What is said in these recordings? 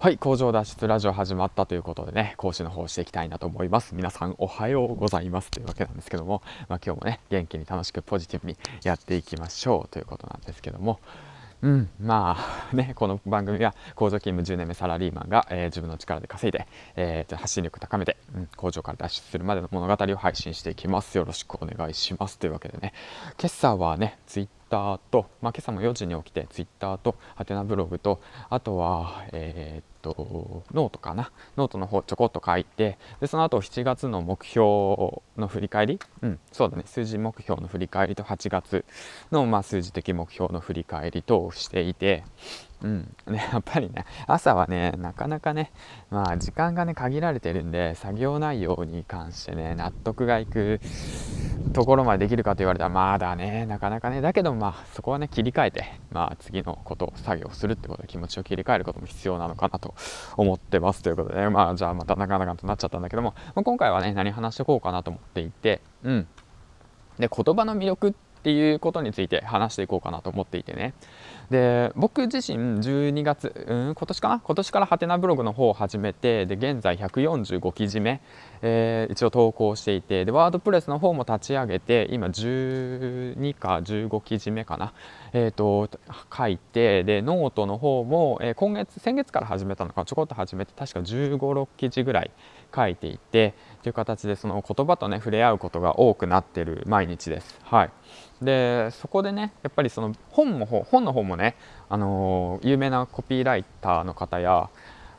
はい、工場脱出ラジオ始まったということでね、講師の方していきたいなと思います。皆さんおはようございますというわけなんですけども、まあ、今日もね、元気に楽しくポジティブにやっていきましょうということなんですけども、うん、まあね、この番組は工場勤務10年目サラリーマンが、えー、自分の力で稼いで、えー、発信力高めて、うん、工場から脱出するまでの物語を配信していきます。よろしくお願いします。というわけでね、今朝はね、ツイッターと、まあ、今朝も4時に起きてツイッターとハテナブログとあとは、えー、っとノートかな。ノートの方ちょこっと書いてでその後7月の目標の振り返り、うん、そうだね。数字目標の振り返りと8月の、まあ、数字的目標の振り返り等をしていて。うんね、やっぱりね朝はねなかなかねまあ時間がね限られてるんで作業内容に関してね納得がいくところまでできるかと言われたらまだねなかなかね。だけどまあそこはね切り替えてまあ次のことを作業するってことで気持ちを切り替えることも必要なのかなと思ってますということで、まあじゃあまたなかなかとなっちゃったんだけども、まあ、今回はね何話しておこうかなと思っていてうん。で言葉の魅力っていうことについて話していこうかなと思っていてね。で僕自身12月、うん、今年かな？今年からハテナブログの方を始めてで現在145記事目、えー、一応投稿していてでワードプレスの方も立ち上げて今12か15記事目かな、えーと、書いてでノートの方も、えー、今月先月から始めたのかちょこっと始めて確か1 5 6記事ぐらい書いていてという形でその言葉とね触れ合うことが多くなってる毎日です。はい。でそこでねやっぱりその本も本の方もね、あのー、有名なコピーライターの方や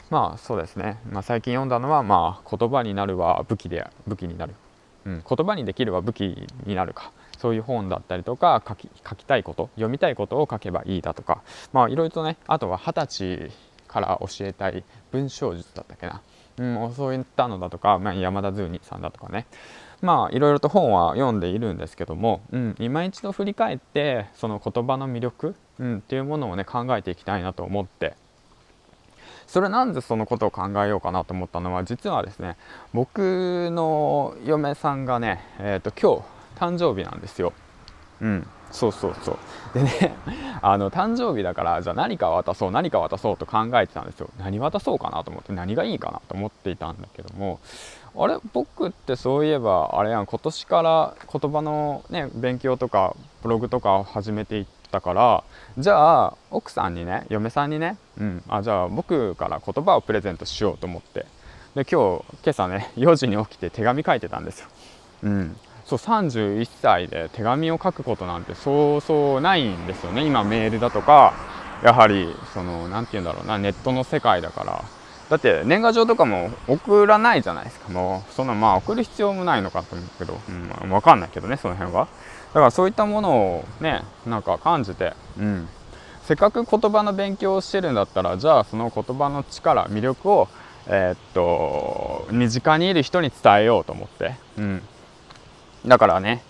まあそうですね、まあ、最近読んだのは、まあ、言葉になるは武器で武器になる、うん、言葉にできるは武器になるか。そういう本だったりとか書き書きたいこと読みたいことを書けばいいだとか。まあいろいろとねあとは二十歳から教えたい文章術だったっけな、うん、そういったのだとか、まあ、山田ズーニさんだとかね。まあいろいろと本は読んでいるんですけども、うん、今一度振り返ってその言葉の魅力、うん、っていうものをね考えていきたいなと思ってそれなんでそのことを考えようかなと思ったのは実はですね僕の嫁さんがね、えーと、今日誕生日なんですよ。うん。そうそうそう。でね あの誕生日だからじゃあ何か渡そう何か渡そうと考えてたんですよ。何渡そうかなと思って何がいいかなと思っていたんだけどもあれ僕ってそういえばあれやん今年から言葉のね勉強とかブログとかを始めていったからじゃあ奥さんにね嫁さんにね、うん、あじゃあ僕から言葉をプレゼントしようと思って。で今日今朝ね4時に起きて手紙書いてたんですよ。うん。そう31歳で手紙を書くことなんてそうそうないんですよね。今メールだとかやはりその何て言うんだろうなネットの世界だから。だって年賀状とかも送らないじゃないですか。もうそんなまあ送る必要もないのかと思うけど、うん、分かんないけどねその辺は。だからそういったものをねなんか感じてうん。せっかく言葉の勉強をしてるんだったらじゃあその言葉の力魅力をえー、っと身近にいる人に伝えようと思って、うん、だからね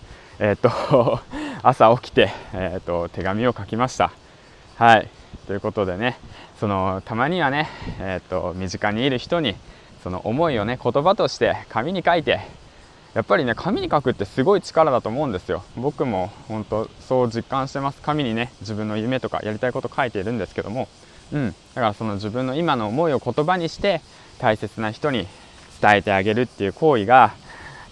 えー、っと 朝起きて、えー、っと手紙を書きました。はい。ということでねそのたまにはね、えーと、身近にいる人にその思いをね言葉として紙に書いてやっぱりね紙に書くってすごい力だと思うんですよ。僕も本当そう実感してます。紙にね自分の夢とかやりたいこと書いているんですけども。うん。だからその自分の今の思いを言葉にして大切な人に伝えてあげるっていう行為が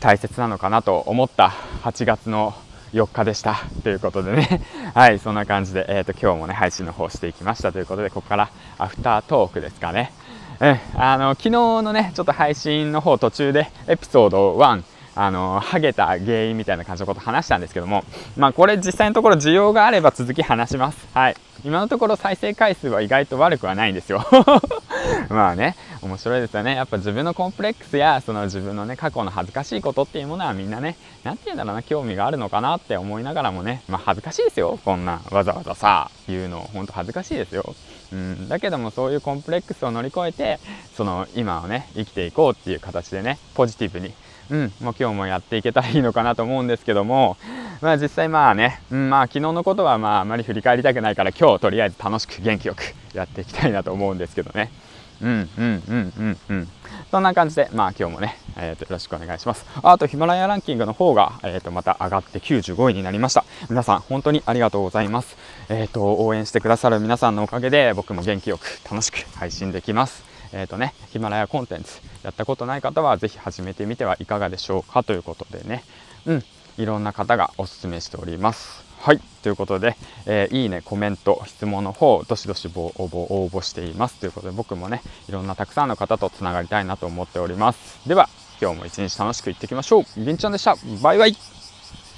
大切なのかなと思った8月の4日でした。ということでね。はいそんな感じで、えーと、今日もね配信の方していきましたということでここからアフタートークですかね。うんあの昨日のねちょっと配信の方途中でエピソード1あのハゲた原因みたいな感じのこと話したんですけどもまあこれ実際のところ需要があれば続き話します。はい。今のところ再生回数は意外と悪くはないんですよ。まあね面白いですよね。やっぱ自分のコンプレックスやその自分のね過去の恥ずかしいことっていうものはみんなね何て言うんだろうな興味があるのかなって思いながらもねまあ恥ずかしいですよ。こんなわざわざさ言うのほんと恥ずかしいですよ。うん、だけどもそういうコンプレックスを乗り越えてその今をね生きていこうっていう形でねポジティブに。うん、もう今日もやっていけたらいいのかなと思うんですけども、まあ実際まあね、うん、まあ昨日のことはまああまり振り返りたくないから今日とりあえず楽しく元気よくやっていきたいなと思うんですけどね。うんうんうんうんうん。そんな感じで、まあ今日もね、えー、とよろしくお願いします。あとヒマラヤランキングの方が、えー、とまた上がって95位になりました。皆さん本当にありがとうございます。えっ、ー、と、応援してくださる皆さんのおかげで僕も元気よく楽しく配信できます。えっ、とねヒマラヤコンテンツやったことない方は是非始めてみてはいかがでしょうかということでねうんいろんな方がおすすめしておりますはいということで、えー、いいねコメント質問の方どしどし応募応募していますということで僕もねいろんなたくさんの方とつながりたいなと思っておりますでは今日も一日楽しくいってきましょう。銀ちゃんでした。バイバイ。